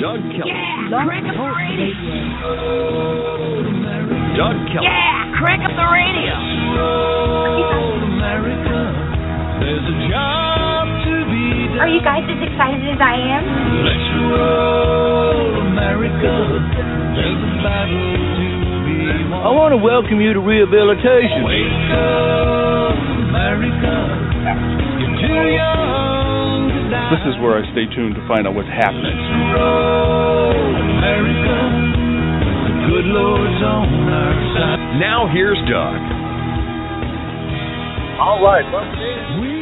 Doug Kelly. Yeah, crank up the radio. Doug Kelly. Yeah, crank up the radio. There's a job to be done. Are you guys as excited as I am? Let's roll, America. There's a battle to be won. I want to welcome you to rehabilitation. Wake up, America. You're too young to die. This is where I stay tuned to find out what's happening. Roll, America. The good Lord's on our side. Now here's Doug. All right. Welcome.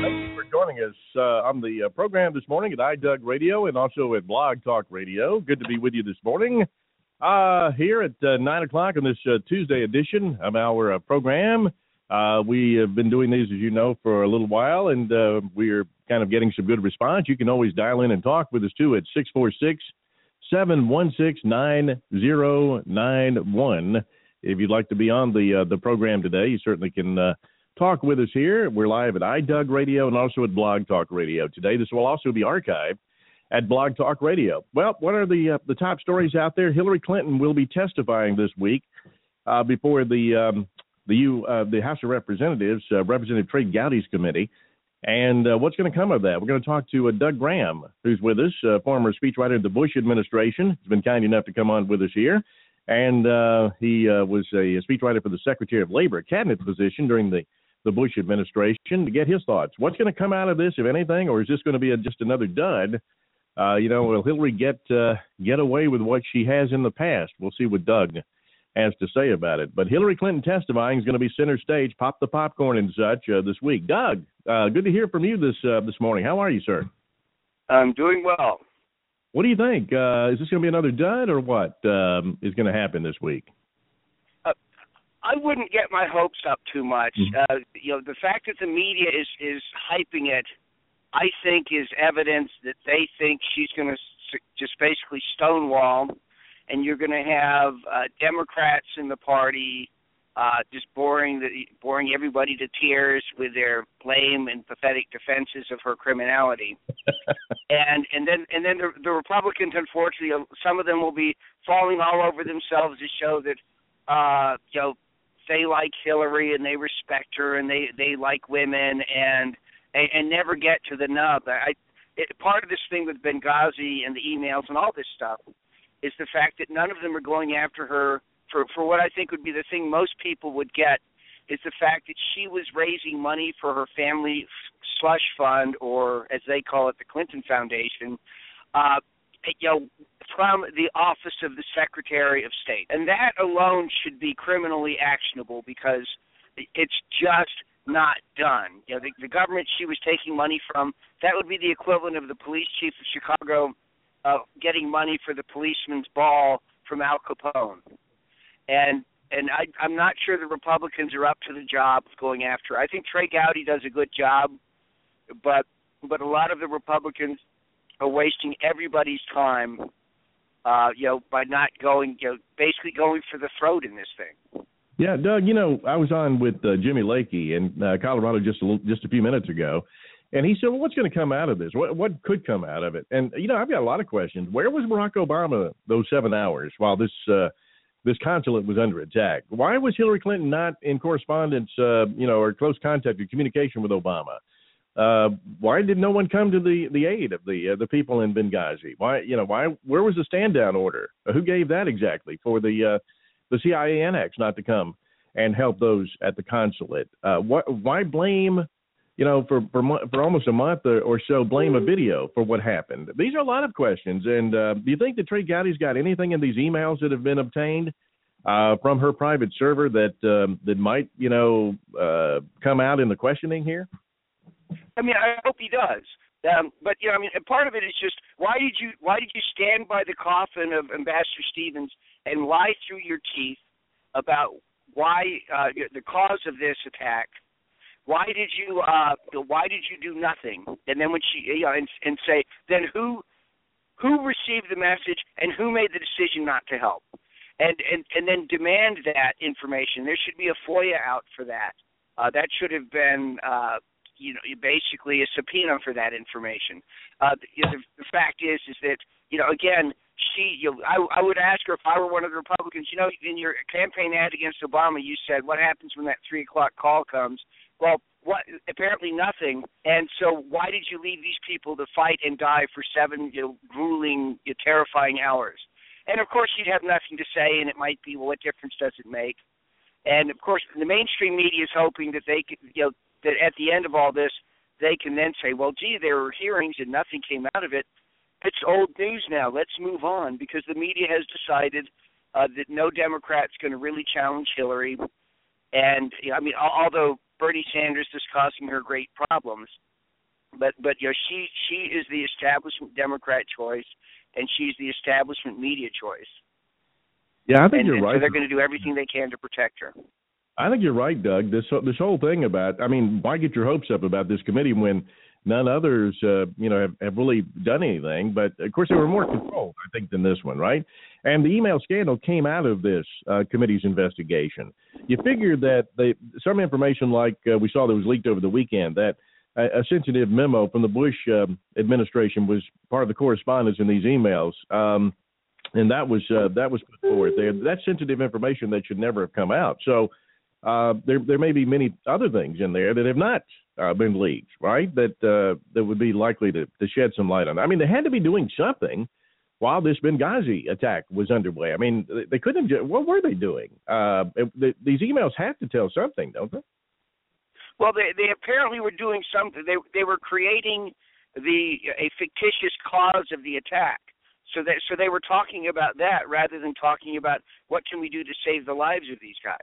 Thank you for joining us uh, on the uh, program this morning at iDoug Radio and also at Blog Talk Radio. Good to be with you this morning. Uh, here at uh, 9 o'clock on this uh, Tuesday edition of our uh, program. Uh, we have been doing these, as you know, for a little while, and uh, we're kind of getting some good response. You can always dial in and talk with us, too, at 646 716 9091. If you'd like to be on the uh, the program today, you certainly can uh, talk with us here. We're live at iDoug Radio and also at Blog Talk Radio today. This will also be archived at Blog Talk Radio. Well, what are the uh, the top stories out there? Hillary Clinton will be testifying this week uh, before the um, the U, uh, the House of Representatives, uh, Representative Trey Gowdy's committee. And uh, what's going to come of that? We're going to talk to uh, Doug Graham, who's with us, uh, former speechwriter of the Bush administration. He's been kind enough to come on with us here. And uh, he uh, was a speechwriter for the Secretary of Labor, cabinet position during the, the Bush administration, to get his thoughts. What's going to come out of this, if anything, or is this going to be a, just another dud? Uh, you know, will Hillary get get away with what she has in the past? We'll see with Doug has to say about it. But Hillary Clinton testifying is going to be center stage. Pop the popcorn and such uh, this week. Doug, uh, good to hear from you this uh, this morning. How are you, sir? I'm doing well. What do you think? Uh, is this going to be another dud, or what um, is going to happen this week? I wouldn't get my hopes up too much. Mhm. Uh, you know, the fact that the media is is hyping it, I think, is evidence that they think she's going to just basically stonewall, and you're going to have uh, Democrats in the party uh, just boring the boring everybody to tears with their lame and pathetic defenses of her criminality. and and then and then the, the Republicans, unfortunately, uh, some of them will be falling all over themselves to show that uh, you know they like Hillary and they respect her and they they like women and and, and never get to the nub. I it, part of this thing with Benghazi and the emails and all this stuff is the fact that none of them are going after her for for what I think would be the thing most people would get is the fact that she was raising money for her family slush fund or as they call it the Clinton Foundation uh you know from the office of the Secretary of State. And that alone should be criminally actionable because it's just not done. You know, the, the government she was taking money from, that would be the equivalent of the police chief of Chicago uh, getting money for the policeman's ball from Al Capone. And and I, I'm not sure the Republicans are up to the job of going after. I think Trey Gowdy does a good job, but but a lot of the Republicans are wasting everybody's time uh, you know, by not going, you know, basically going for the throat in this thing. Yeah, Doug. You know, I was on with uh, Jimmy Lakey in uh, Colorado just a little, just a few minutes ago, and he said, "Well, what's going to come out of this? What what could come out of it?" And you know, I've got a lot of questions. Where was Barack Obama those seven hours while this uh, this consulate was under attack? Why was Hillary Clinton not in correspondence, uh, you know, or close contact or communication with Obama? Uh, why did no one come to the, the aid of the uh, the people in Benghazi? Why you know why where was the stand down order? Who gave that exactly for the uh, the CIA annex not to come and help those at the consulate? Uh, what why blame you know for for for almost a month or, or so blame a video for what happened? These are a lot of questions. And uh, do you think that Trey Gowdy's got anything in these emails that have been obtained? Uh, from her private server that um, that might you know uh, come out in the questioning here. I mean, I hope he does. Um, but you know, I mean, part of it is just why did you why did you stand by the coffin of Ambassador Stevens and lie through your teeth about why uh, the cause of this attack? Why did you uh, why did you do nothing? And then when she you know, and, and say then who who received the message and who made the decision not to help? And and and then demand that information. There should be a FOIA out for that. Uh, that should have been uh, you know basically a subpoena for that information. Uh, the, the, the fact is is that you know again she, you know, I, I would ask her if I were one of the Republicans. You know, in your campaign ad against Obama, you said, "What happens when that three o'clock call comes?" Well, what? Apparently nothing. And so, why did you leave these people to fight and die for seven, you know, grueling, you know, terrifying hours? And of course, you'd have nothing to say, and it might be, well, what difference does it make? And of course, the mainstream media is hoping that they could, you know, that at the end of all this, they can then say, well, gee, there were hearings and nothing came out of it. It's old news now. Let's move on because the media has decided uh, that no Democrat's going to really challenge Hillary. And you know, I mean, although Bernie Sanders is causing her great problems, but but you know she she is the establishment Democrat choice, and she's the establishment media choice. Yeah, I think and, you're and right. So they're going to do everything they can to protect her. I think you're right, Doug. This this whole thing about I mean, why get your hopes up about this committee when none others, uh, you know, have, have really done anything? But of course, they were more controlled, I think, than this one, right? And the email scandal came out of this uh, committee's investigation. You figure that they some information like uh, we saw that was leaked over the weekend that a, a sensitive memo from the Bush um, administration was part of the correspondence in these emails. Um, and that was uh, that was put forward there. That's sensitive information that should never have come out. So uh, there there may be many other things in there that have not uh, been leaked, right? That uh, that would be likely to, to shed some light on. I mean, they had to be doing something while this Benghazi attack was underway. I mean, they, they couldn't. Ju- what were they doing? Uh, these emails have to tell something, don't they? Well, they they apparently were doing something. They they were creating the a fictitious cause of the attack. So that so they were talking about that rather than talking about what can we do to save the lives of these guys,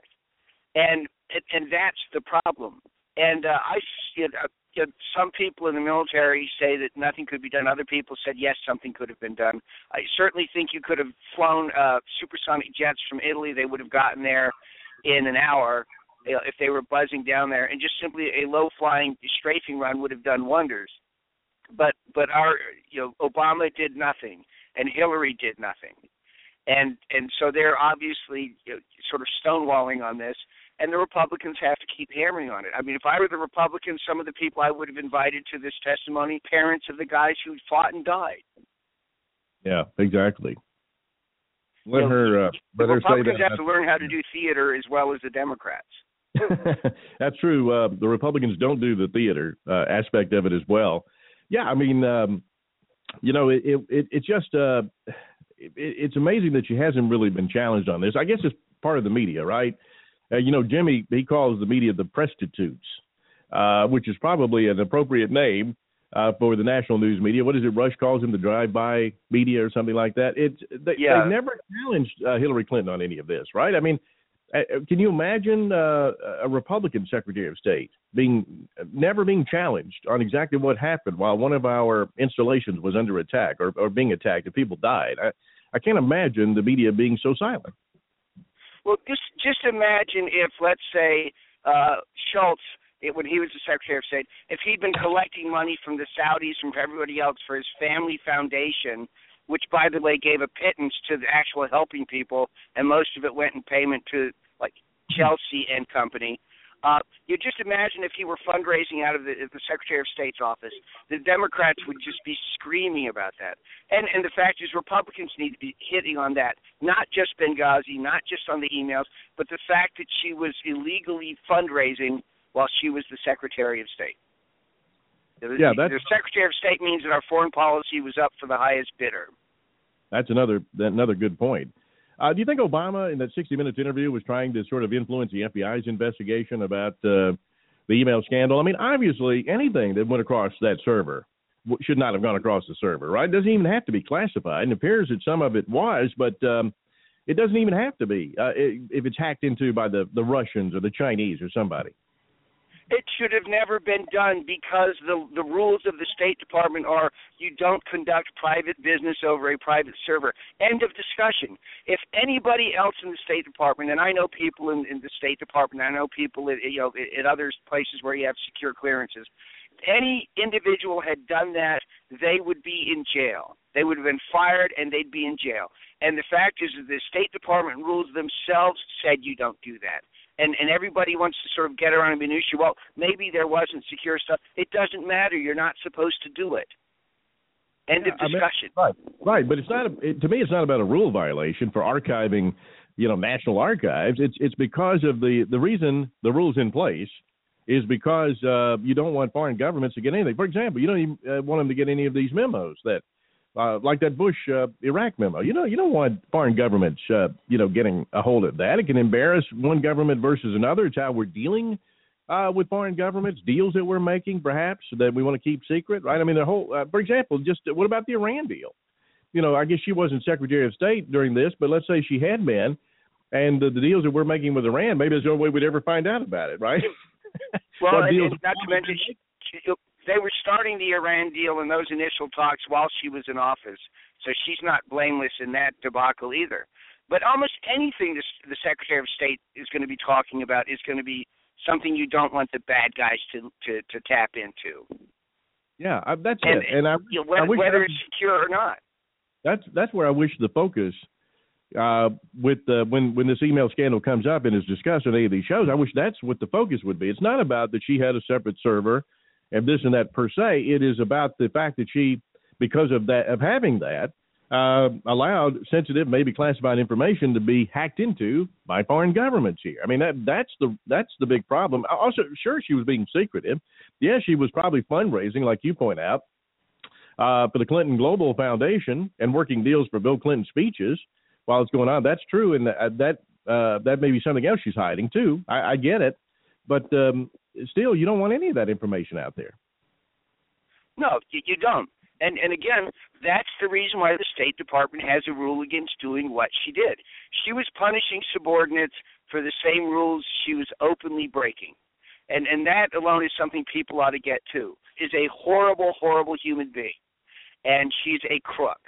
and and that's the problem. And uh, I you know, you know, some people in the military say that nothing could be done. Other people said yes, something could have been done. I certainly think you could have flown uh, supersonic jets from Italy. They would have gotten there in an hour you know, if they were buzzing down there, and just simply a low flying strafing run would have done wonders. But but our you know Obama did nothing and Hillary did nothing. And and so they're obviously you know, sort of stonewalling on this, and the Republicans have to keep hammering on it. I mean, if I were the Republicans, some of the people I would have invited to this testimony, parents of the guys who fought and died. Yeah, exactly. Let her uh, The let her say Republicans have to learn how to do theater as well as the Democrats. That's true. Uh, the Republicans don't do the theater uh, aspect of it as well. Yeah, I mean, um, you know, it, it, it just uh, it, it's amazing that she hasn't really been challenged on this. I guess it's part of the media, right? Uh, you know, Jimmy he calls the media the prostitutes, uh, which is probably an appropriate name uh, for the national news media. What is it? Rush calls them the drive-by media or something like that. It's they, Yeah. they never challenged uh, Hillary Clinton on any of this, right? I mean, uh, can you imagine uh, a Republican Secretary of State being never being challenged on exactly what happened while one of our installations was under attack or, or being attacked and people died? I, I can't imagine the media being so silent. Well, just just imagine if, let's say, uh, Shultz, it, when he was the Secretary of State, if he'd been collecting money from the Saudis, from everybody else for his family foundation, which, by the way, gave a pittance to the actual helping people, and most of it went in payment to like Chelsea and Company. Uh, you just imagine if he were fundraising out of the, the Secretary of State's office, the Democrats would just be screaming about that. And and the fact is, Republicans need to be hitting on that, not just Benghazi, not just on the emails, but the fact that she was illegally fundraising while she was the Secretary of State. The, Yeah, that's- the Secretary of State means that our foreign policy was up for the highest bidder. That's another another good point. Uh, do you think Obama, in that 60 Minutes interview, was trying to sort of influence the FBI's investigation about uh, the email scandal? I mean, obviously, anything that went across that server should not have gone across the server, right? It doesn't even have to be classified. And it appears that some of it was, but um, it doesn't even have to be uh, if it's hacked into by the, the Russians or the Chinese or somebody. It should have never been done because the the rules of the State Department are you don't conduct private business over a private server. End of discussion. If anybody else in the State Department, and I know people in, in the State Department, I know people at you know at other places where you have secure clearances. If any individual had done that, they would be in jail. They would have been fired and they'd be in jail. And the fact is that the State Department rules themselves said you don't do that and and everybody wants to sort of get around a minutia. Well, maybe there wasn't secure stuff. It doesn't matter. You're not supposed to do it. End Yeah, of I mean- discussion. Right, right. But it's not. A, it, to me, it's not about a rule violation for archiving, you know, national archives. It's it's because of the the reason the rules in place is because uh, you don't want foreign governments to get anything. For example, you don't even uh, want them to get any of these memos that. Uh, like that Bush uh, Iraq memo, you know, you don't want foreign governments, uh, you know, getting a hold of that. It can embarrass one government versus another. It's how we're dealing uh, with foreign governments, deals that we're making, perhaps that we want to keep secret, right? I mean, the whole, uh, for example, just uh, what about the Iran deal? You know, I guess she wasn't Secretary of State during this, but let's say she had been, and the, the deals that we're making with Iran, maybe there's no way we'd ever find out about it, right? Well, and, and not to mention, she, she, they were starting the Iran deal in those initial talks while she was in office, so she's not blameless in that debacle either. But almost anything this, the Secretary of State is going to be talking about is going to be something you don't want the bad guys to to, to tap into, yeah, I, that's and, it. And I, you know, I whether, wish whether it's secure or not. that's that's where I wish the focus uh, with uh, when when this email scandal comes up and is discussed on any of these shows. I wish that's what the focus would be. It's not about that she had a separate server and this and that per se. It is about the fact that she, because of that of having that, uh, allowed sensitive, maybe classified information to be hacked into by foreign governments here. I mean that that's the that's the big problem. Also, sure she was being secretive. Yes, she was probably fundraising, like you point out, uh, for the Clinton Global Foundation and working deals for Bill Clinton speeches while it's going on. That's true, and that that, uh, that may be something else she's hiding too. I, I get it, but um, still, you don't want any of that information out there. No, you, don't. And and again, that's the reason why the State Department has a rule against doing what she did. She was punishing subordinates for the same rules she was openly breaking. And and that alone is something people ought to get to. Is a horrible, horrible human being. And she's a crook.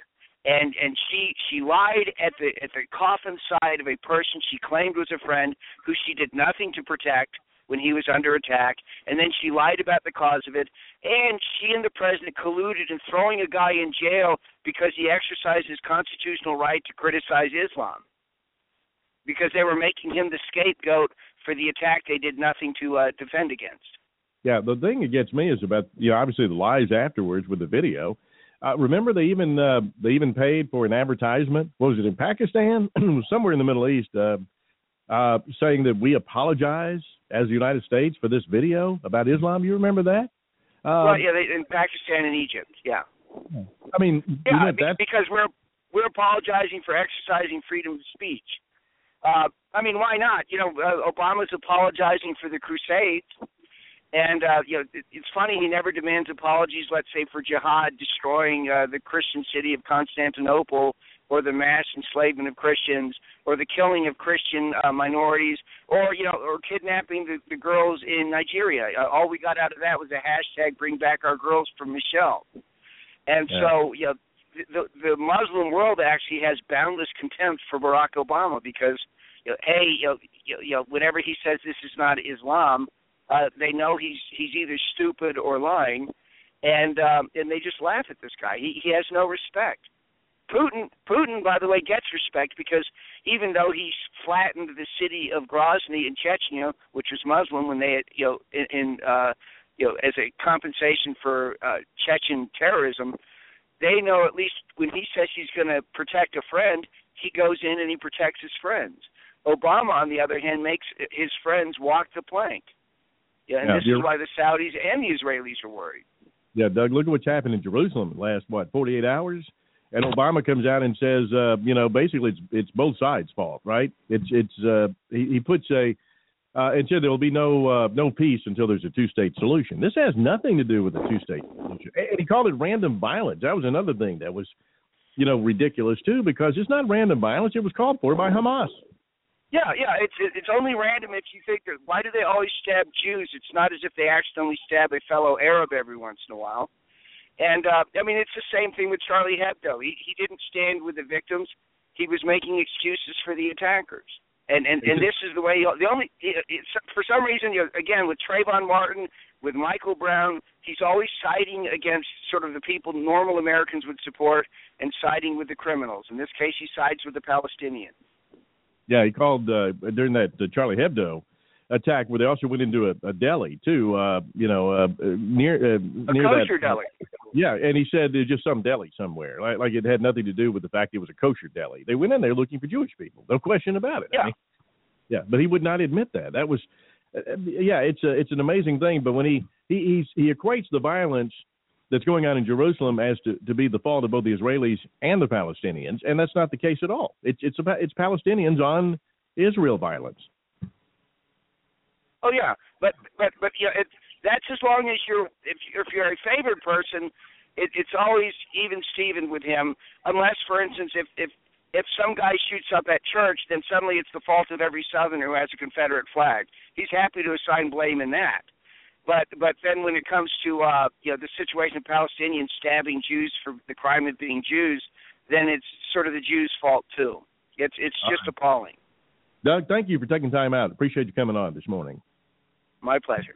And and she she lied at the at the coffin side of a person she claimed was a friend who she did nothing to protect when he was under attack, and then she lied about the cause of it, and she and the president colluded in throwing a guy in jail because he exercised his constitutional right to criticize Islam. Because they were making him the scapegoat for the attack they did nothing to uh, defend against. Yeah, the thing that gets me is about you know obviously the lies afterwards with the video. Uh, remember they even uh, they even paid for an advertisement. What was it in Pakistan? Somewhere in the Middle East, uh, uh, saying that we apologize as the United States for this video about Islam. You remember that? Uh, well, yeah, they, in Pakistan and Egypt, yeah. I mean, Yeah, you know, be- because we're we're apologizing for exercising freedom of speech. Uh, I mean, why not? You know, uh, Obama's apologizing for the Crusades, and uh, you know, it, it's funny he never demands apologies. Let's say for jihad destroying uh, the Christian city of Constantinople, or the mass enslavement of Christians, or the killing of Christian uh, minorities, or you know, or kidnapping the, the girls in Nigeria. Uh, all we got out of that was a hashtag Bring Back Our Girls from Michelle. And Yeah. so, you know, the the Muslim world actually has boundless contempt for Barack Obama because you know, a you know, you know, you know whenever he says this is not Islam, uh, they know he's he's either stupid or lying, and um, and they just laugh at this guy. He he has no respect. Putin Putin by the way gets respect because even though he's flattened the city of Grozny in Chechnya, which was Muslim when they had you know in, in uh you know as a compensation for uh Chechen terrorism, they know at least when he says he's going to protect a friend, he goes in and he protects his friends. Obama, on the other hand, makes his friends walk the plank. Yeah, and Yeah, this is why the Saudis and the Israelis are worried. Yeah, Doug, look at what's happened in Jerusalem in the last what, 48 hours? And Obama comes out and says, uh, you know, basically it's it's both sides' fault, right? It's it's uh, he, he puts a uh, and said there will be no uh, no peace until there's a two-state solution. This has nothing to do with a two-state solution. And he called it random violence. That was another thing that was, you know, ridiculous too, because it's not random violence. It was called for by Hamas. Yeah, yeah, it's it's only random if you think that why do they always stab Jews? It's not as if they accidentally stab a fellow Arab every once in a while. And uh I mean it's the same thing with Charlie Hebdo. He he didn't stand with the victims. He was making excuses for the attackers. And and and this is the way he, the only it's, for some reason you know, again with Trayvon Martin, with Michael Brown, he's always siding against sort of the people normal Americans would support and siding with the criminals. In this case he sides with the Palestinians. Yeah, he called uh, during that uh, Charlie Hebdo attack where they also went into a, a deli too. Uh, you know, uh, near uh, A near kosher that. deli. Yeah, and he said there's just some deli somewhere, like, like it had nothing to do with the fact it was a kosher deli. They went in there looking for Jewish people, no question about it. I Yeah. mean, yeah, but he would not admit that. That was, uh, yeah, it's a it's an amazing thing. But when he he he's, he equates the violence that's going on in Jerusalem as to, to be the fault of both the Israelis and the Palestinians, and that's not the case at all. It's it's about it's Palestinians on Israel violence. Oh yeah, but but but yeah, it, that's as long as you're if if you're a favored person, it, it's always even Steven with him, unless for instance if if if some guy shoots up at church, then suddenly it's the fault of every Southerner who has a Confederate flag. He's happy to assign blame in that. But but then when it comes to uh you know the situation of Palestinians stabbing Jews for the crime of being Jews, then it's sort of the Jews' fault too. It's it's just appalling. Doug, thank you for taking time out. Appreciate you coming on this morning. My pleasure.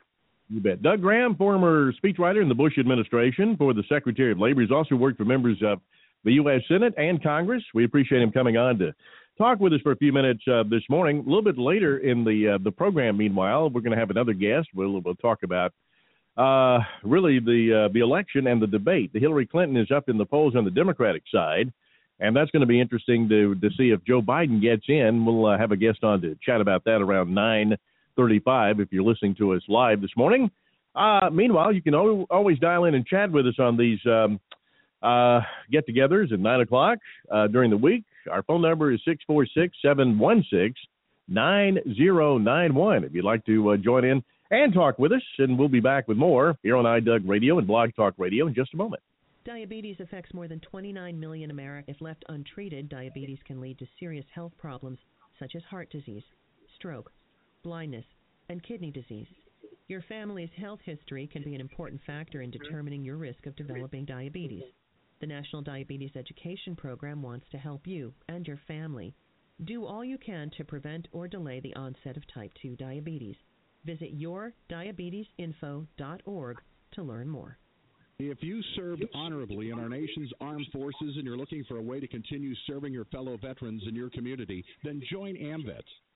You bet. Doug Graham, former speechwriter in the Bush administration for the Secretary of Labor, has also worked for members of the U.S. Senate and Congress. We appreciate him coming on to talk with us for a few minutes uh, this morning. A little bit later in the uh, the program, meanwhile, we're going to have another guest. We'll we'll talk about uh, really the uh, the election and the debate. The Hillary Clinton is up in the polls on the Democratic side, and that's going to be interesting to to see if Joe Biden gets in. We'll uh, have a guest on to chat about that around nine thirty-five. If you're listening to us live this morning. Uh, meanwhile, you can al- always dial in and chat with us on these um, uh, get-togethers at nine o'clock uh, during the week. Our phone number is six four six seven one six nine zero nine one. If you'd like to uh, join in and talk with us, and we'll be back with more here on iDoug Radio and Blog Talk Radio in just a moment. Diabetes affects more than 29 million Americans. If left untreated, diabetes can lead to serious health problems such as heart disease, stroke, blindness, and kidney disease. Your family's health history can be an important factor in determining your risk of developing diabetes. The National Diabetes Education Program wants to help you and your family. Do all you can to prevent or delay the onset of type 2 diabetes. Visit yourdiabetesinfo.org to learn more. If you served honorably in our nation's armed forces and you're looking for a way to continue serving your fellow veterans in your community, then join AMVETS.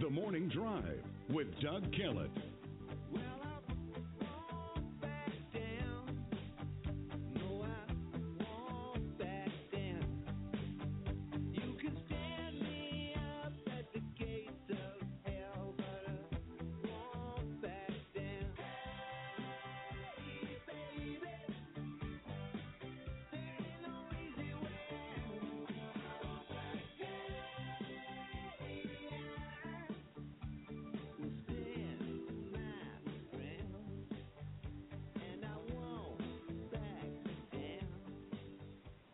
The Morning Drive with Doug Kellett.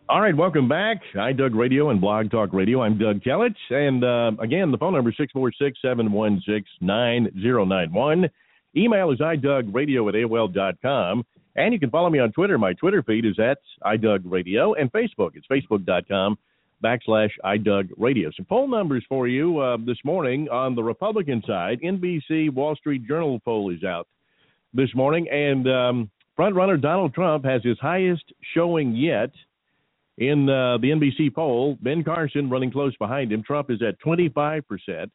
All right, welcome back. iDoug Radio and Blog Talk Radio. I'm Doug Kellett. And uh, again, the phone number is 646 716 9091. Email is idougradio at AOL.com. And you can follow me on Twitter. My Twitter feed is at iDougRadio. And Facebook, it's facebook.com backslash iDougRadio. Some poll numbers for you uh, this morning on the Republican side. NBC Wall Street Journal poll is out this morning. And um, frontrunner Donald Trump has his highest showing yet in uh, the NBC poll, Ben Carson running close behind him. Trump is at 25%,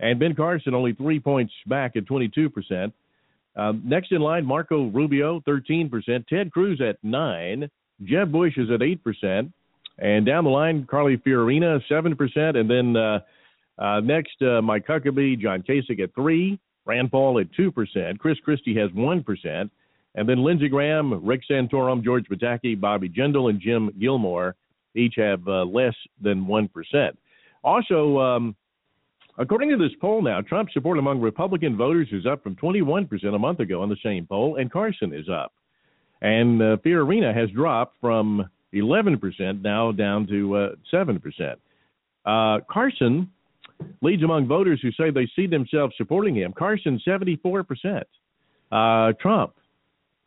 and Ben Carson only three points back at 22%. Um, next in line, Marco Rubio, 13%. Ted Cruz at 9 Jeb Bush is at 8%. And down the line, Carly Fiorina, 7%. And then uh, uh, next, uh, Mike Huckabee, John Kasich at 3 Rand Paul at 2%. Chris Christie has 1%. And then Lindsey Graham, Rick Santorum, George Pataki, Bobby Jindal, and Jim Gilmore each have uh, less than 1%. Also, um, according to this poll now, Trump's support among Republican voters is up from 21% a month ago on the same poll, and Carson is up. And uh, Fiorina has dropped from 11% now down to uh, 7%. Uh, Carson leads among voters who say they see themselves supporting him. Carson, 74%. Uh, Trump,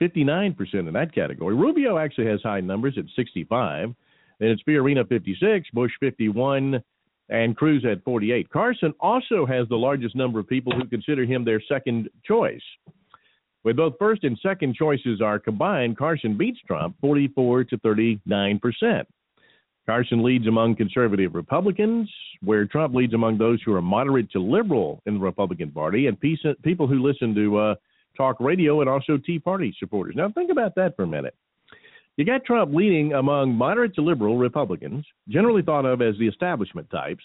59% in that category. Rubio actually has high numbers at 65. Then it's Fiorina 56, Bush 51, and Cruz at 48. Carson also has the largest number of people who consider him their second choice. With both first and second choices are combined, Carson beats Trump 44 to 39 percent. Carson leads among conservative Republicans, where Trump leads among those who are moderate to liberal in the Republican Party and people who listen to uh, talk radio and also Tea Party supporters. Now, think about that for a minute. You got Trump leading among moderate to liberal Republicans, generally thought of as the establishment types.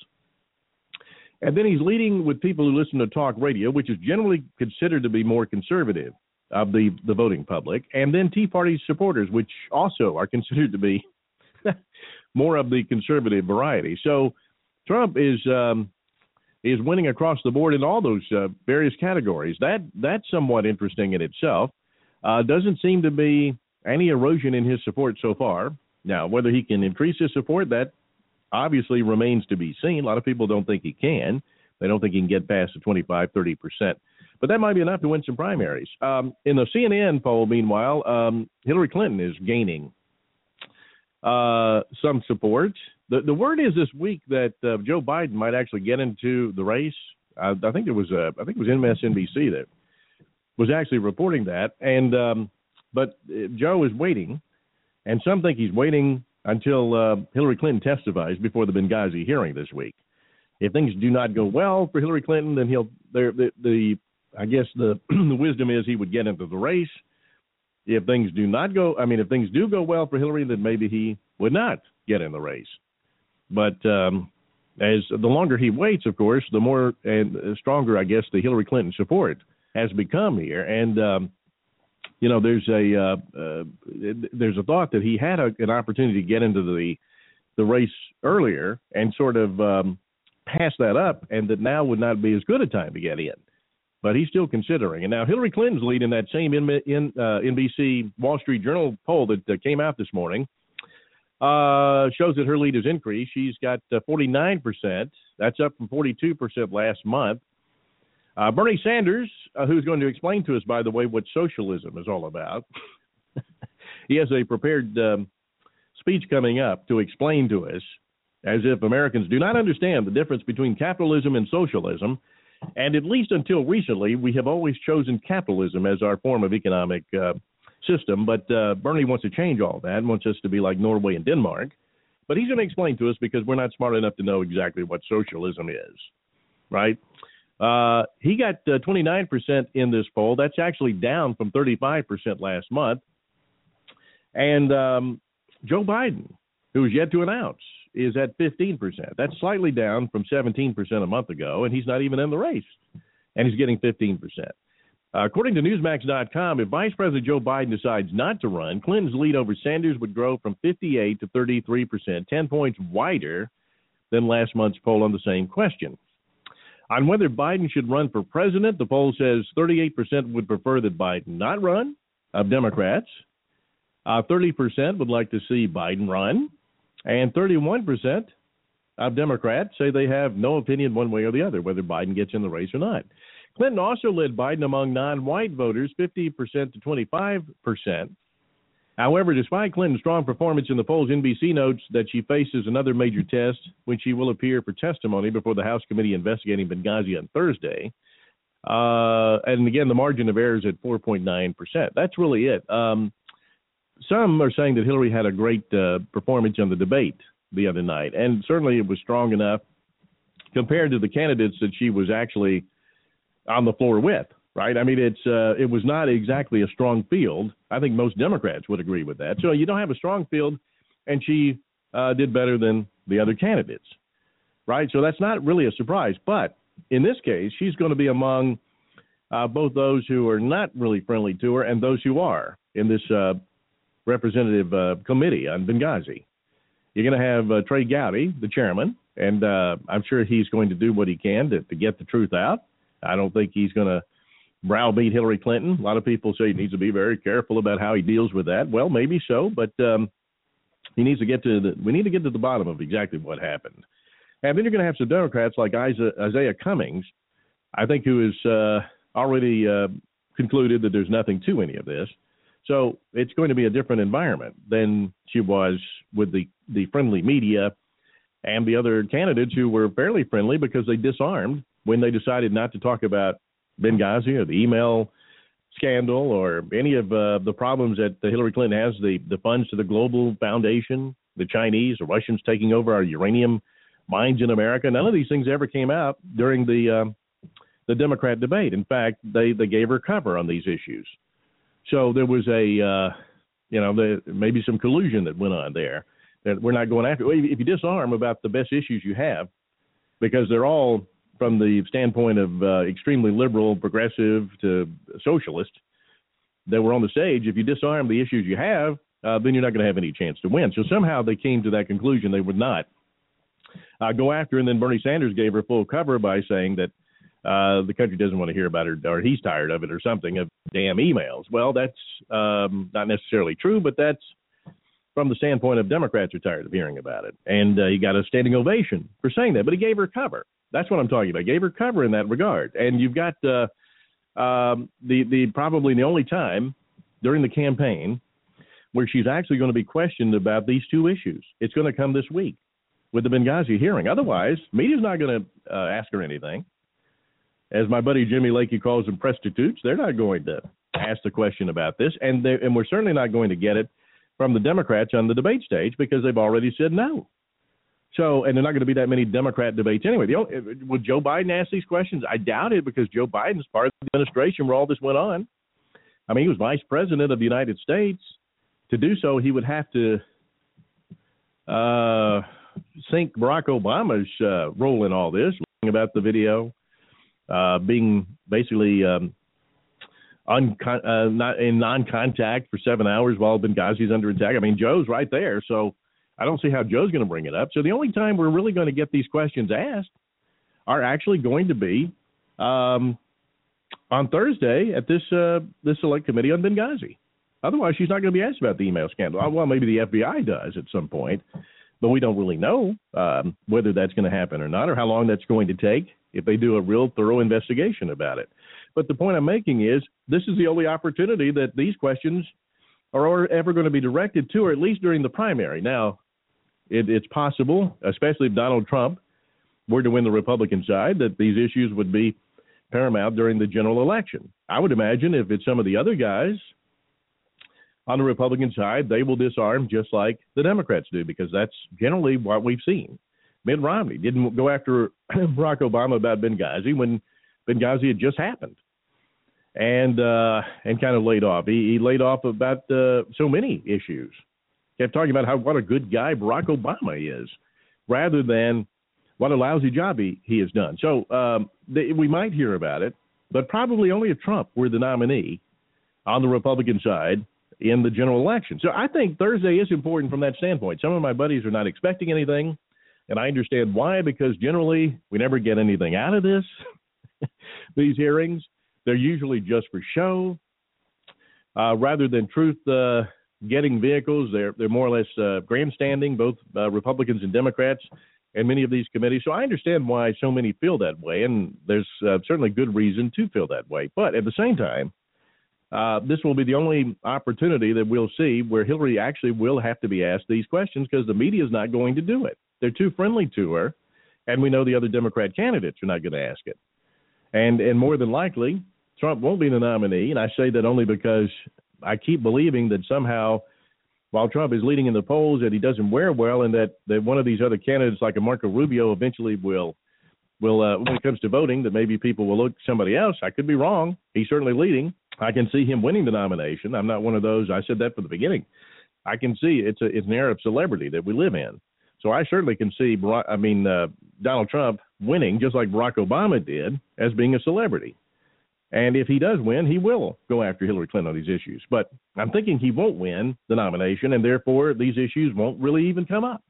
And then he's leading with people who listen to talk radio, which is generally considered to be more conservative of the, the voting public. And then Tea Party supporters, which also are considered to be more of the conservative variety. So Trump is um, is winning across the board in all those uh, various categories. That that's somewhat interesting in itself. Uh, doesn't seem to be any erosion in his support so far. Now, whether he can increase his support, that obviously remains to be seen. A lot of people don't think he can. They don't think he can get past the 25, 30 percent. But that might be enough to win some primaries. Um, in the CNN poll, meanwhile, um, Hillary Clinton is gaining uh, some support. The the word is this week that uh, Joe Biden might actually get into the race. I, I think it was uh, I think it was MSNBC that was actually reporting that. And um, but uh, Joe is waiting, and some think he's waiting until uh, Hillary Clinton testifies before the Benghazi hearing this week. If things do not go well for Hillary Clinton, then he'll the, the I guess the the wisdom is he would get into the race if things do not go, I mean, if things do go well for Hillary, then maybe he would not get in the race. But um, as the longer he waits, of course, the more and stronger, I guess, the Hillary Clinton support has become here. And um, you know, there's a uh, uh, there's a thought that he had a, an opportunity to get into the the race earlier and sort of um, pass that up, and that now would not be as good a time to get in but he's still considering. And now Hillary Clinton's lead in that same in, in, uh, NBC Wall Street Journal poll that uh, came out this morning uh, shows that her lead has increased. She's got uh, 49%. That's up from 42% last month. Uh, Bernie Sanders, uh, who's going to explain to us, by the way, what socialism is all about, he has a prepared um, speech coming up to explain to us, as if Americans do not understand the difference between capitalism and socialism and at least until recently, we have always chosen capitalism as our form of economic uh, system. But uh, Bernie wants to change all that, wants us to be like Norway and Denmark. But he's going to explain to us because we're not smart enough to know exactly what socialism is, right? Uh, he got uh, 29% in this poll. That's actually down from 35% last month. And um, Joe Biden, who is yet to announce is at 15%. That's slightly down from 17% a month ago, and he's not even in the race, and he's getting 15%. Uh, according to Newsmax.com, if Vice President Joe Biden decides not to run, Clinton's lead over Sanders would grow from 58 to 33 percent, 10 points wider than last month's poll on the same question. On whether Biden should run for president, the poll says 38 percent would prefer that Biden not run of Democrats. Uh, 30 percent would like to see Biden run. And 31% of Democrats say they have no opinion one way or the other whether Biden gets in the race or not. Clinton also led Biden among non white voters 50% to 25%. However, despite Clinton's strong performance in the polls, NBC notes that she faces another major test when she will appear for testimony before the House committee investigating Benghazi on Thursday. Uh, and again, the margin of error is at 4.9%. That's really it. Um, some are saying that Hillary had a great uh, performance on the debate the other night, and certainly it was strong enough compared to the candidates that she was actually on the floor with. Right? I mean, it's uh, it was not exactly a strong field. I think most Democrats would agree with that. So you don't have a strong field, and she uh, did better than the other candidates. Right? So that's not really a surprise. But in this case, she's going to be among uh, both those who are not really friendly to her and those who are in this uh, representative uh, committee on Benghazi. You're going to have uh, Trey Gowdy, the chairman, and I'm sure he's going to do what he can to, to get the truth out. I don't think he's going to browbeat Hillary Clinton. A lot of people say he needs to be very careful about how he deals with that. Well, maybe so, but um, he needs to get to the. We need to get to the bottom of exactly what happened. And then you're going to have some Democrats like Isaiah, Isaiah Cummings, I think, who is uh, already uh, concluded that there's nothing to any of this. So it's going to be a different environment than she was with the, the friendly media and the other candidates who were fairly friendly because they disarmed when they decided not to talk about Benghazi or the email scandal or any of uh, the problems that Hillary Clinton has, the, the funds to the Global Foundation, the Chinese, the Russians taking over our uranium mines in America. None of these things ever came out during the uh, the Democrat debate. In fact, they they gave her cover on these issues. So there was a uh, you know the, maybe some collusion that went on there that we're not going after. If you disarm about the best issues you have, because they're all from the standpoint of uh, extremely liberal, progressive to socialist that were on the stage, if you disarm the issues you have, uh, then you're not going to have any chance to win. So somehow they came to that conclusion they would not uh, go after. And then Bernie Sanders gave her full cover by saying that uh, the country doesn't want to hear about it or he's tired of it, or something of damn emails. Well, that's um, not necessarily true, but that's from the standpoint of Democrats are tired of hearing about it. And uh, he got a standing ovation for saying that, but he gave her cover. That's what I'm talking about. Gave her cover in that regard. And you've got uh, um, the the probably the only time during the campaign where she's actually going to be questioned about these two issues. It's going to come this week with the Benghazi hearing. Otherwise, media's not going to uh, ask her anything. As my buddy Jimmy Lakey calls them prostitutes, they're not going to ask the question about this, and and we're certainly not going to get it from the Democrats on the debate stage because they've already said no. So, and they're not going to be that many Democrat debates anyway. The only, will Joe Biden ask these questions? I doubt it because Joe Biden's part of the administration where all this went on. I mean, he was vice president of the United States. To do so, he would have to uh, sink Barack Obama's uh, role in all this, about the video, uh, being basically um, uh, not in non-contact for seven hours while Benghazi's under attack. I mean, Joe's right there, so I don't see how Joe's going to bring it up. So the only time we're really going to get these questions asked are actually going to be um, on Thursday at this uh, this select committee on Benghazi. Otherwise, she's not going to be asked about the email scandal. Well, maybe the FBI does at some point, but we don't really know um, whether that's going to happen or not, or how long that's going to take if they do a real thorough investigation about it. But the point I'm making is this is the only opportunity that these questions are ever going to be directed to, or at least during the primary. Now, it, it's possible, especially if Donald Trump were to win the Republican side, that these issues would be paramount during the general election. I would imagine if it's some of the other guys on the Republican side, they will disarm just like the Democrats do, because that's generally what we've seen. Mitt Romney didn't go after Barack Obama about Benghazi when Benghazi had just happened, and uh, and kind of laid off. He, he laid off about uh, so many issues kept talking about how what a good guy Barack Obama is, rather than what a lousy job he, he has done. So um, they, we might hear about it, but probably only if Trump were the nominee on the Republican side in the general election. So I think Thursday is important from that standpoint. Some of my buddies are not expecting anything, and I understand why, because generally we never get anything out of this, these hearings. They're usually just for show. Uh, rather than truth uh, getting vehicles. They're they're more or less uh, grandstanding, both uh, Republicans and Democrats, and many of these committees. So I understand why so many feel that way, and there's uh, certainly good reason to feel that way. But at the same time, uh, this will be the only opportunity that we'll see where Hillary actually will have to be asked these questions because the media is not going to do it. They're too friendly to her, and we know the other Democrat candidates are not going to ask it. And and more than likely, Trump won't be the nominee, and I say that only because I keep believing that somehow, while Trump is leading in the polls, that he doesn't wear well, and that, that one of these other candidates, like a Marco Rubio, eventually will will uh, when it comes to voting, that maybe people will look somebody else. I could be wrong. He's certainly leading. I can see him winning the nomination. I'm not one of those. I said that from the beginning. I can see it's a it's an era of celebrity that we live in. So I certainly can see, I mean, uh, Donald Trump winning just like Barack Obama did as being a celebrity. And if he does win, he will go after Hillary Clinton on these issues. But I'm thinking he won't win the nomination, and therefore these issues won't really even come up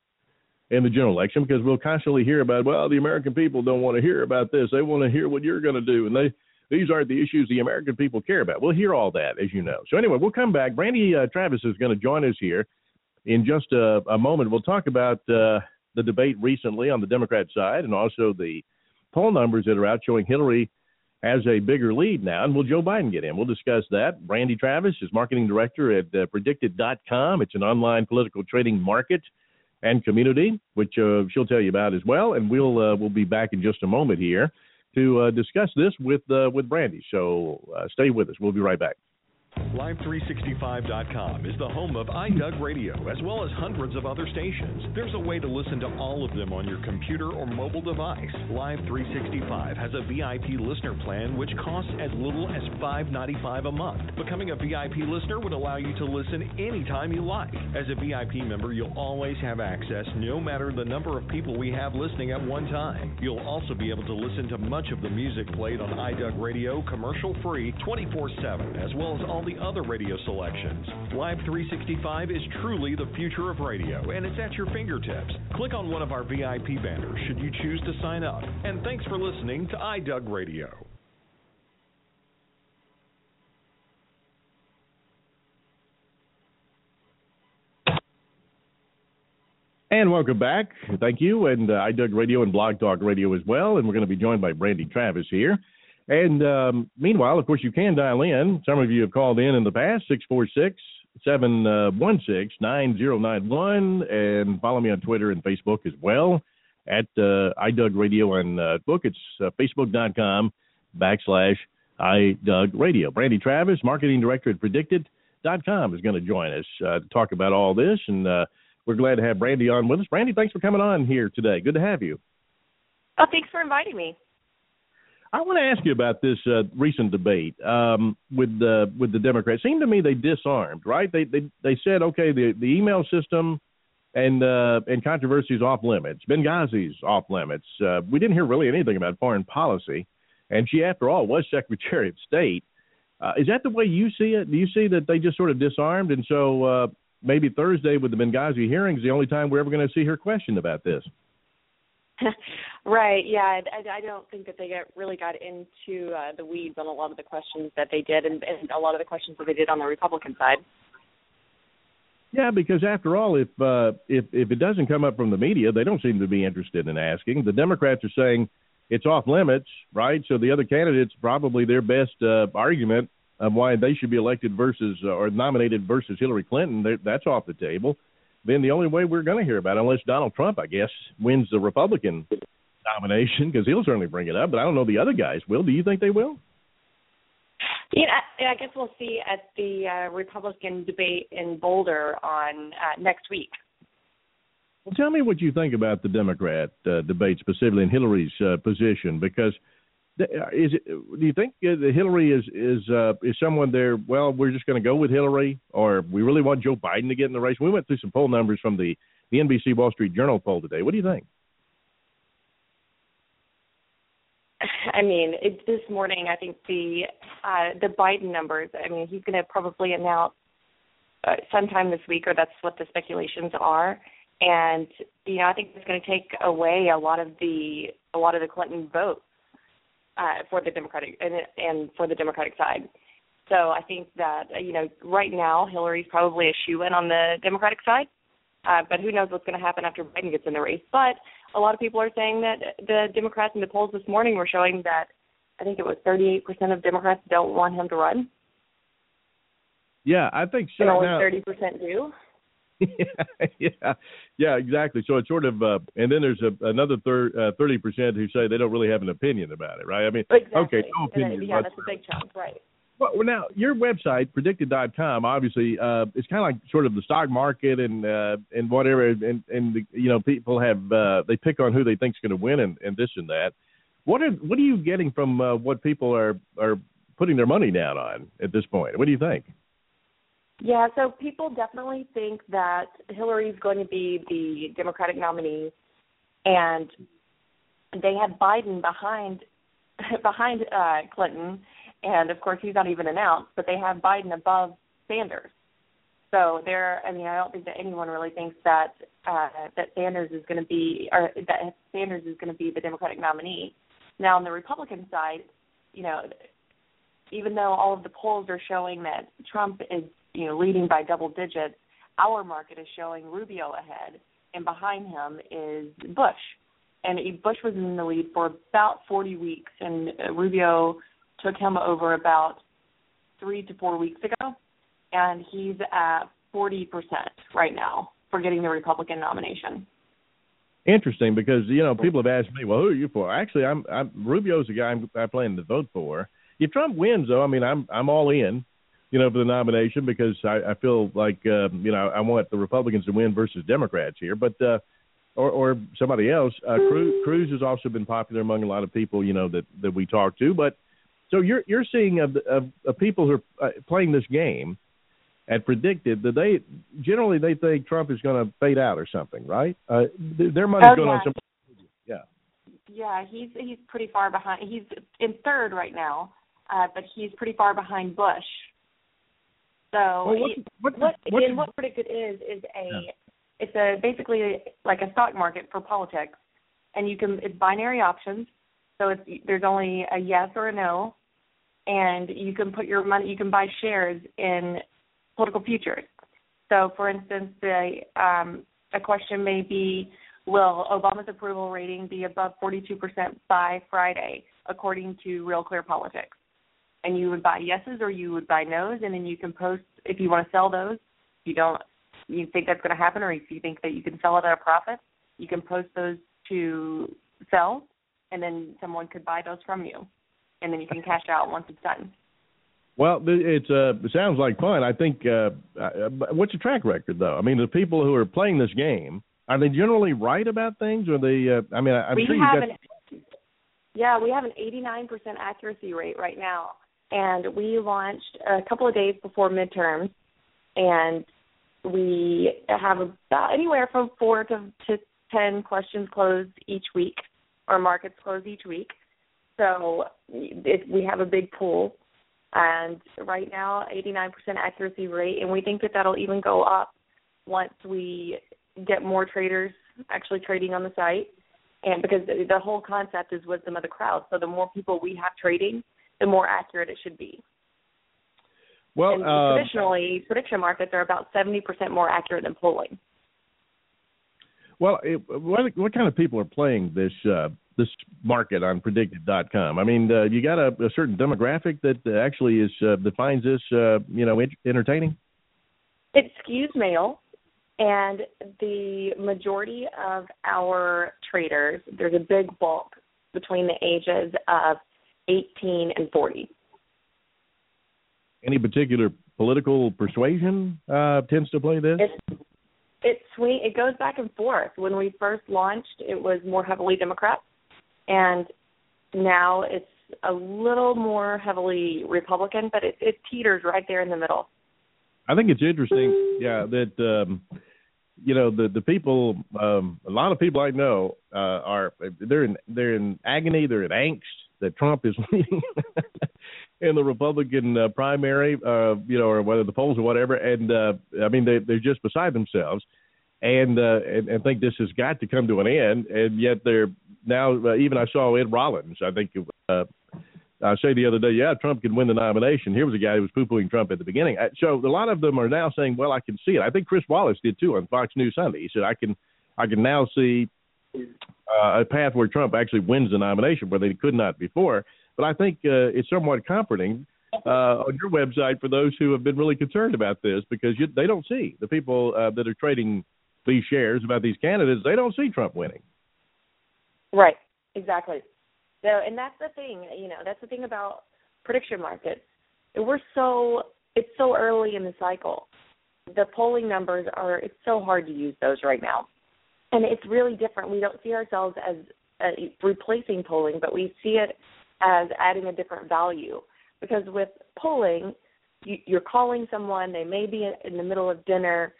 in the general election because we'll constantly hear about, well, the American people don't want to hear about this. They want to hear what you're going to do. And they these aren't the issues the American people care about. We'll hear all that, as you know. So anyway, we'll come back. Brandy uh, Travis is going to join us here in just a, a moment. We'll talk about uh, the debate recently on the Democrat side and also the poll numbers that are out showing Hillary has a bigger lead now. And will Joe Biden get in? We'll discuss that. Brandy Travis is marketing director at uh, PredictIt.com. It's an online political trading market and community, which uh, she'll tell you about as well. And we'll uh, we'll be back in just a moment here to uh, discuss this with uh, with Brandy. So uh, stay with us. We'll be right back. Live365.com is the home of iDoug Radio, as well as hundreds of other stations. There's a way to listen to all of them on your computer or mobile device. Live365 has a VIP listener plan which costs as little as $5.95 a month. Becoming a VIP listener would allow you to listen anytime you like. As a VIP member, you'll always have access no matter the number of people we have listening at one time. You'll also be able to listen to much of the music played on iDoug Radio commercial free 24 7, as well as all the other radio selections. Live 365 is truly the future of radio, and it's at your fingertips. Click on one of our VIP banners should you choose to sign up. And thanks for listening to iDoug Radio. And welcome back. Thank you. And uh, iDoug Radio and Blog Talk Radio as well. And we're going to be joined by Brandy Travis here. And um, meanwhile, of course, you can dial in. Some of you have called in in the past, 646 716 9091. And follow me on Twitter and Facebook as well at uh, iDoug Radio and uh, book. It's uh, facebook.com backslash iDoug Radio. Brandy Travis, marketing director at PredictIt.com, is going to join us uh, to talk about all this. And uh, we're glad to have Brandy on with us. Brandy, thanks for coming on here today. Good to have you. Oh, thanks for inviting me. I want to ask you about this uh, recent debate um, with the with the Democrats. It seemed to me they disarmed, right? They they they said, okay, the the email system and uh, and controversy is off limits. Benghazi's off limits. Uh, we didn't hear really anything about foreign policy, and she, after all, was Secretary of State. Uh, is that the way you see it? Do you see that they just sort of disarmed, and so uh, maybe Thursday with the Benghazi hearings, the only time we're ever going to see her questioned about this? right. Yeah. I, I don't think that they get really got into uh, the weeds on a lot of the questions that they did, and, and a lot of the questions that they did on the Republican side. Yeah, because after all, if uh, if if it doesn't come up from the media, they don't seem to be interested in asking. The Democrats are saying it's off limits, right? So the other candidates probably their best uh, argument of why they should be elected versus uh, or nominated versus Hillary Clinton, that's off the table then the only way we're going to hear about it, unless Donald Trump, I guess, wins the Republican nomination, because he'll certainly bring it up. But I don't know the other guys will. Do you think they will? Yeah, I guess we'll see at the uh, Republican debate in Boulder on uh, next week. Well, tell me what you think about the Democrat uh, debate, specifically in Hillary's uh, position, because is it, do you think uh, Hillary is is uh, is someone there? Well, we're just going to go with Hillary, or we really want Joe Biden to get in the race. We went through some poll numbers from the the NBC Wall Street Journal poll today. What do you think? I mean, it, this morning, I think the uh, the Biden numbers. I mean, he's going to probably announce uh, sometime this week, or that's what the speculations are. And you know, I think it's going to take away a lot of the a lot of the Clinton vote uh, for the Democratic and, and for the Democratic side. So I think that uh, you know right now Hillary's probably a shoe in on the Democratic side, uh, but who knows what's going to happen after Biden gets in the race. But a lot of people are saying that the Democrats in the polls this morning were showing that I think it was 38% of Democrats don't want him to run. Yeah, I think so. And only now, 30% do. yeah, yeah, exactly. So it's sort of, uh, and then there's a, another uh, thirty uh, percent who say they don't really have an opinion about it, right? I mean, exactly. okay, no opinion. yeah, that's a big chunk, right? Well, now your website, PredictIt.com, obviously, uh, it's kind of like sort of the stock market and uh, and whatever, and and the, you know people have uh, they pick on who they think's going to win and, and this and that. What are what are you getting from uh, what people are are putting their money down on at this point? What do you think? Yeah, so people definitely think that Hillary's going to be the Democratic nominee, and they have Biden behind behind uh, Clinton, and of course he's not even announced, but they have Biden above Sanders. So there, I mean, I don't think that anyone really thinks that uh, that Sanders is going to be, or that Sanders is going to be the Democratic nominee. Now, on the Republican side, you know, even though all of the polls are showing that Trump is you know, leading by double digits. Our market is showing Rubio ahead, and behind him is Bush. And Bush was in the lead for about 40 weeks, and Rubio took him over about three to four weeks ago, and he's at 40% right now for getting the Republican nomination. Interesting because you know people have asked me, well, who are you for? Actually, I'm, I'm Rubio's the guy I'm, I plan to vote for. If Trump wins, though, I mean, I'm I'm all in, you know, for the nomination because I, I feel like uh, you know I want the Republicans to win versus Democrats here, but uh, or or somebody else. Uh, Cruz, Cruz has also been popular among a lot of people, you know, that that we talk to. But so you're you're seeing of, of, of people who are uh, playing this game and predicted that they generally they think Trump is going to fade out or something, right? Uh, their money's Oh, going yeah. on some. Yeah. Yeah, he's he's pretty far behind. He's in third right now, uh, but he's pretty far behind Bush. So Well, what- what- what what- and what PredictIt is is a it's a basically like a stock market for politics, and you can it's binary options. So it's there's only a yes or a no, and you can put your money you can buy shares in political futures. So, for instance, the um, a question may be, will Obama's approval rating be above 42% by Friday, according to Real Clear Politics? And you would buy yeses or you would buy nos, and then you can post if you want to sell those. If you don't, you think that's going to happen, or if you think that you can sell it at a profit, you can post those to sell, and then someone could buy those from you, and then you can cash out once it's done. Well, it's uh, it sounds like fun. I think. Uh, uh, what's your track record, though? I mean, the people who are playing this game are they generally right about things, or they? Uh, I mean, I'm we sure you got. an yeah we have an 89% accuracy rate right now and we launched a couple of days before midterms and we have about anywhere from four to, to ten questions closed each week or markets closed each week. So it, we have a big pool. And right now 89% accuracy rate and we think that that'll even go up once we get more traders actually trading on the site. And because the, the whole concept is wisdom of the crowd. So the more people we have trading, the more accurate it should be. Well, uh, traditionally, prediction markets are about seventy percent more accurate than polling. well, it, what what kind of people are playing this uh, this market on PredictIt.com? I mean, uh, you got a, a certain demographic that actually is uh, defines this, uh, you know, ent- entertaining. It skews male, and the majority of our traders, there's a big bulk between the ages of 18 and 40. Any particular political persuasion uh, tends to play this? It's it swing it goes back and forth. When we first launched, it was more heavily Democrat, and now it's a little more heavily Republican, but it, it teeters right there in the middle. I think it's interesting, yeah, that um you know the the people um a lot of people I know uh are they're in they're in agony, they're in angst that Trump is leading in the Republican uh, primary, uh you know, or whether the polls or whatever and uh I mean they they're just beside themselves and uh and, and think this has got to come to an end and yet they're now uh, even I saw Ed Rollins, I think uh I say the other day, yeah, Trump can win the nomination. Here was a guy who was poo-pooing Trump at the beginning. Uh, So a lot of them are now saying, well, I can see it. I think Chris Wallace did too on Fox News Sunday. He said, I can, I can now see uh, a path where Trump actually wins the nomination where they could not before. But I think uh, it's somewhat comforting uh, on your website for those who have been really concerned about this because you, they don't see the people uh, that are trading these shares about these candidates. They don't see Trump winning. Right. Exactly. So, and that's the thing, you know, that's the thing about prediction markets. We're so it's so early in the cycle. The polling numbers are it's so hard to use those right now, and it's really different. We don't see ourselves as uh, replacing polling, but we see it as adding a different value. Because with polling, you, you're calling someone, they may be in the middle of dinner,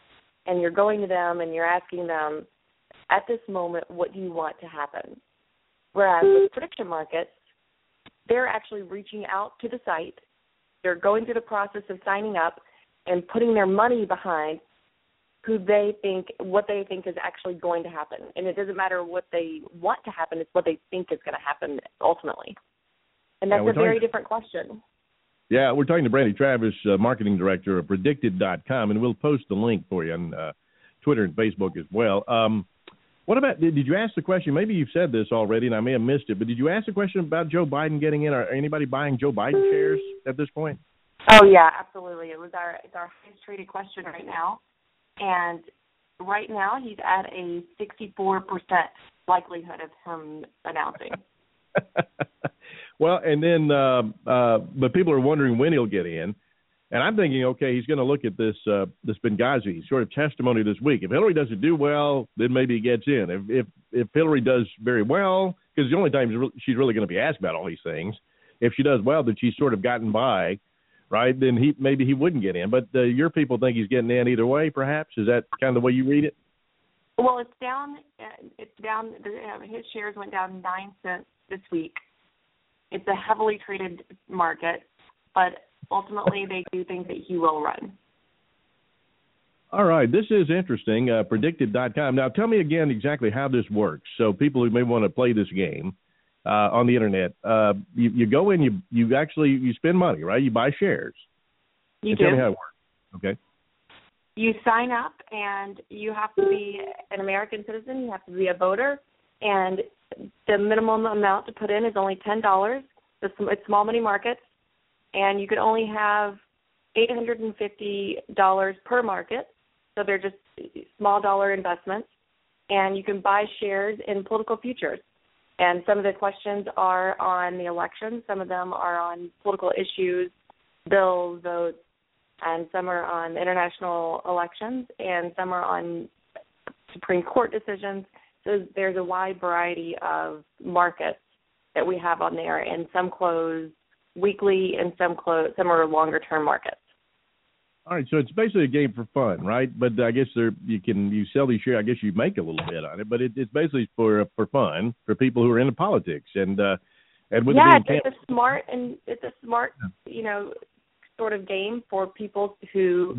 and you're going to them and you're asking them, at this moment, what do you want to happen? Whereas with prediction markets, they're actually reaching out to the site. They're going through the process of signing up and putting their money behind who they think what they think is actually going to happen. And it doesn't matter what they want to happen, it's what they think is going to happen ultimately. And that's we're a very talking- different question. Yeah, we're talking to Brandy Travis, uh, marketing director of PredictIt.com, and we'll post the link for you on uh, Twitter and Facebook as well. Um, What about? Did, did you ask the question? Maybe you've said this already, and I may have missed it. But did you ask the question about Joe Biden getting in? or anybody buying Joe Biden shares at this point? Oh yeah, absolutely. It was our it's our highest traded question right now, and right now he's at a 64% likelihood of him announcing. well, and then, uh, uh, but people are wondering when he'll get in. And I'm thinking, okay, he's going to look at this uh, this Benghazi sort of testimony this week. If Hillary doesn't do well, then maybe he gets in. If if if Hillary does very well, because the only time she's really going to be asked about all these things, if she does well, then she's sort of gotten by, right? Then he maybe he wouldn't get in. But uh, your people think he's getting in either way. Perhaps is that kind of the way you read it? Well, it's down. uh, It's down. uh, His shares went down nine cents this week. It's a heavily traded market, but ultimately they do think that he will run. All right, this is interesting. Uh, PredictIt.com. Now, tell me again exactly how this works. So, people who may want to play this game uh, on the internet, uh, you, you go in, you you actually you spend money, right? You buy shares. You and do. Tell me how it works. Okay. You sign up, and you have to be an American citizen. You have to be a voter, and the minimum amount to put in is only ten dollars. It's it's small money markets, and you can only have eight hundred and fifty dollars per market. So they're just small dollar investments, and you can buy shares in political futures. And some of the questions are on the election. Some of them are on political issues, bills, votes, and some are on international elections, and some are on Supreme Court decisions. So there's a wide variety of markets that we have on there, and some close weekly, and some close. Some are longer term markets. All right, so it's basically a game for fun, right? But I guess there you can you sell these shares. I guess you make a little bit on it, but it, it's basically for for fun for people who are into politics and uh and with yeah, it being it's, a smart and it's a smart, you know, sort of game for people who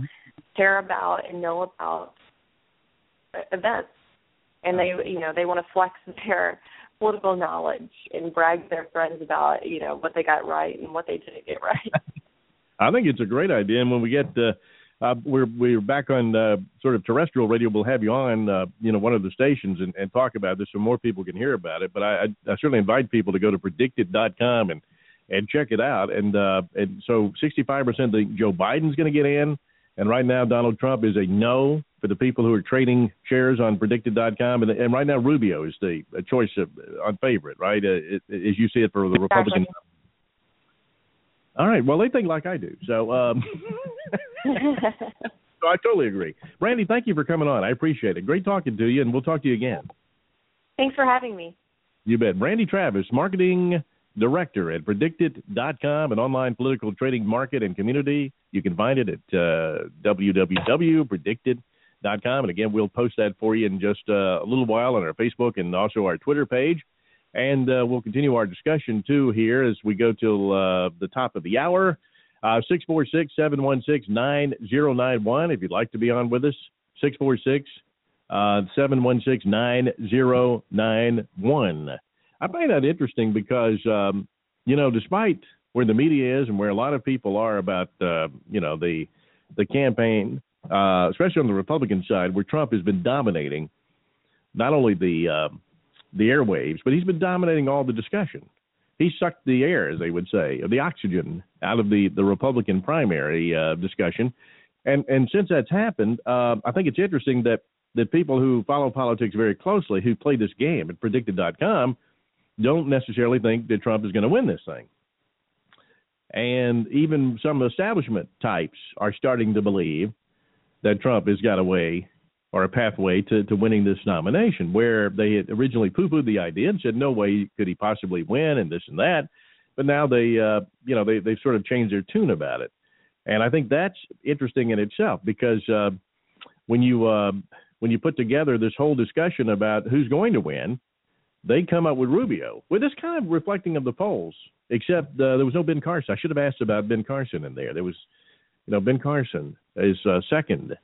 care about and know about events, and they, you know, they want to flex their political knowledge and brag to their friends about, you know, what they got right and what they didn't get right. I think it's a great idea. And when we get uh, uh, we're we're back on uh, sort of terrestrial radio, we'll have you on uh, you know one of the stations and, and talk about this so more people can hear about it. But I, I, I certainly invite people to go to PredictIt.com and and check it out. And uh, and so 65% think Joe Biden's going to get in, and right now Donald Trump is a no for the people who are trading shares on PredictIt.com. And and right now Rubio is the a choice of, on favorite, right? Uh, it, as you see it for the Republican. All right. Well, they think like I do. So, um, so I totally agree. Brandy, thank you for coming on. I appreciate it. Great talking to you, and we'll talk to you again. Thanks for having me. You bet. Brandy Travis, marketing director at PredictIt.com, an online political trading market and community. You can find it at uh, www.PredictIt.com. And again, we'll post that for you in just uh, a little while on our Facebook and also our Twitter page. And uh, we'll continue our discussion too here as we go till uh, the top of the hour. Uh, Six four six seven one six nine zero nine one. If you'd like to be on with us, six four six uh, seven one six nine zero nine one. I find that interesting because um, you know, despite where the media is and where a lot of people are about uh, you know the the campaign, uh, especially on the Republican side, where Trump has been dominating not only the uh, the airwaves, but he's been dominating all the discussion. He sucked the air, as they would say, of the oxygen out of the the Republican primary uh, discussion, and and since that's happened, uh, I think it's interesting that that people who follow politics very closely, who play this game at PredictIt.com, don't necessarily think that Trump is going to win this thing. And even some establishment types are starting to believe that Trump has got a way or a pathway to, to winning this nomination, where they had originally poo pooed the idea and said no way could he possibly win and this and that. But now they, uh, you know, they, they've sort of changed their tune about it. And I think that's interesting in itself because uh, when you uh, when you put together this whole discussion about who's going to win, they come up with Rubio. With this kind of reflecting of the polls, except uh, there was no Ben Carson. I should have asked about Ben Carson in there. There was, you know, Ben Carson is uh, second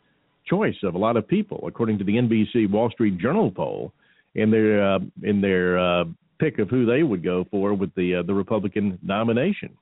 choice of a lot of people, according to the NBC Wall Street Journal poll, in their uh, in their uh, pick of who they would go for with the uh, the Republican nomination.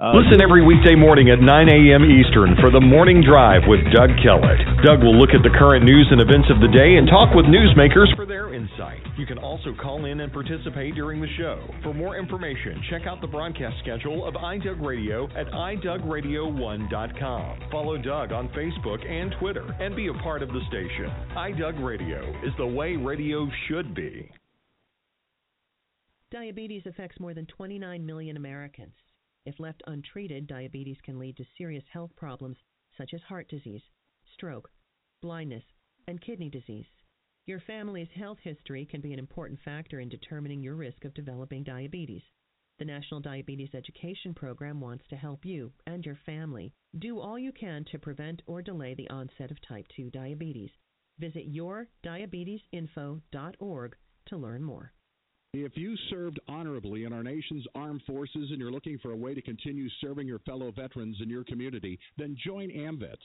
Uh, Listen every weekday morning at 9 a.m. Eastern for the Morning Drive with Doug Kellett. Doug will look at the current news and events of the day and talk with newsmakers for their insight. You can also call in and participate during the show. For more information, check out the broadcast schedule of iDoug Radio at idougradio1.com. Follow Doug on Facebook and Twitter and be a part of the station. iDoug Radio is the way radio should be. Diabetes affects more than 29 million Americans. If left untreated, diabetes can lead to serious health problems such as heart disease, stroke, blindness, and kidney disease. Your family's health history can be an important factor in determining your risk of developing diabetes. The National Diabetes Education Program wants to help you and your family do all you can to prevent or delay the onset of type 2 diabetes. Visit yourdiabetesinfo.org to learn more. If you served honorably in our nation's armed forces and you're looking for a way to continue serving your fellow veterans in your community, then join AMVETS.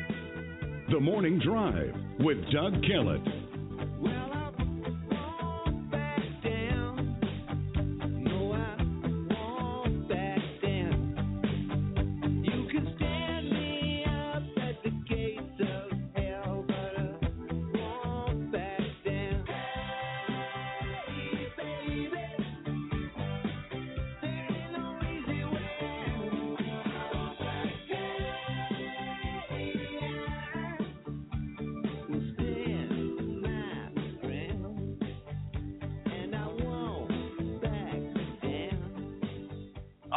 The Morning Drive with Doug Kellett.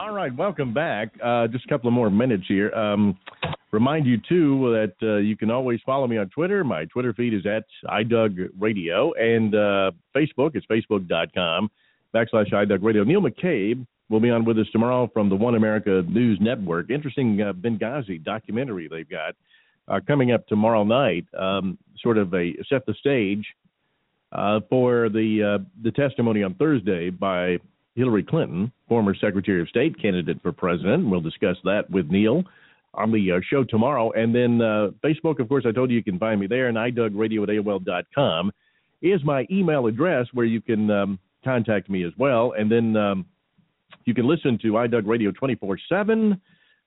All right, welcome back. Uh, just a couple of more minutes here. Um, remind you too that uh, you can always follow me on Twitter. My Twitter feed is at iDoug Radio, and uh, Facebook it's facebook.com backslash iDoug Radio. Neil McCabe will be on with us tomorrow from the One America News Network. Interesting uh, Benghazi documentary they've got uh, coming up tomorrow night. Um, sort of a set the stage uh, for the uh, the testimony on Thursday by Hillary Clinton, former Secretary of State candidate for president. We'll discuss that with Neil on the uh, show tomorrow. And then uh, Facebook, of course, I told you you can find me there, and iDougRadio at AOL.com is my email address where you can um, contact me as well. And then um, you can listen to iDoug Radio 24 7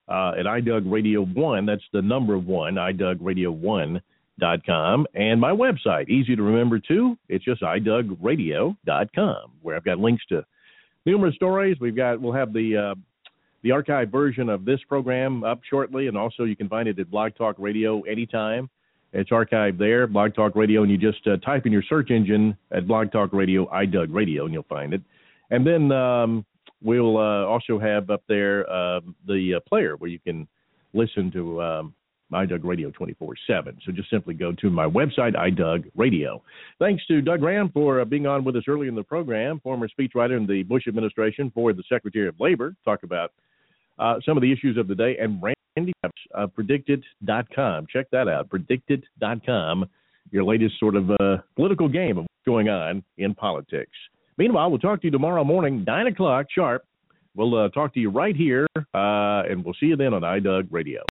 uh, at iDoug Radio 1. That's the number one, iDougRadio1.com. And my website, easy to remember too. It's just iDougRadio.com, where I've got links to numerous stories. We've got we'll have the uh, the archive version of this program up shortly, and also you can find it at Blog Talk Radio anytime. It's archived there, Blog Talk Radio, and you just uh, type in your search engine at Blog Talk Radio, iDoug Radio, and you'll find it. And then um, we'll uh, also have up there uh, the uh, player where you can listen to um, iDoug Radio 24 7. So just simply go to my website, iDoug Radio. Thanks to Doug Graham for uh, being on with us early in the program, former speechwriter in the Bush administration for the Secretary of Labor. Talk about uh, some of the issues of the day. And Randy uh, PredictIt.com. Check that out, PredictIt.com, your latest sort of uh, political game of what's going on in politics. Meanwhile, we'll talk to you tomorrow morning, 9 o'clock sharp. We'll uh, talk to you right here, uh, and we'll see you then on iDoug Radio.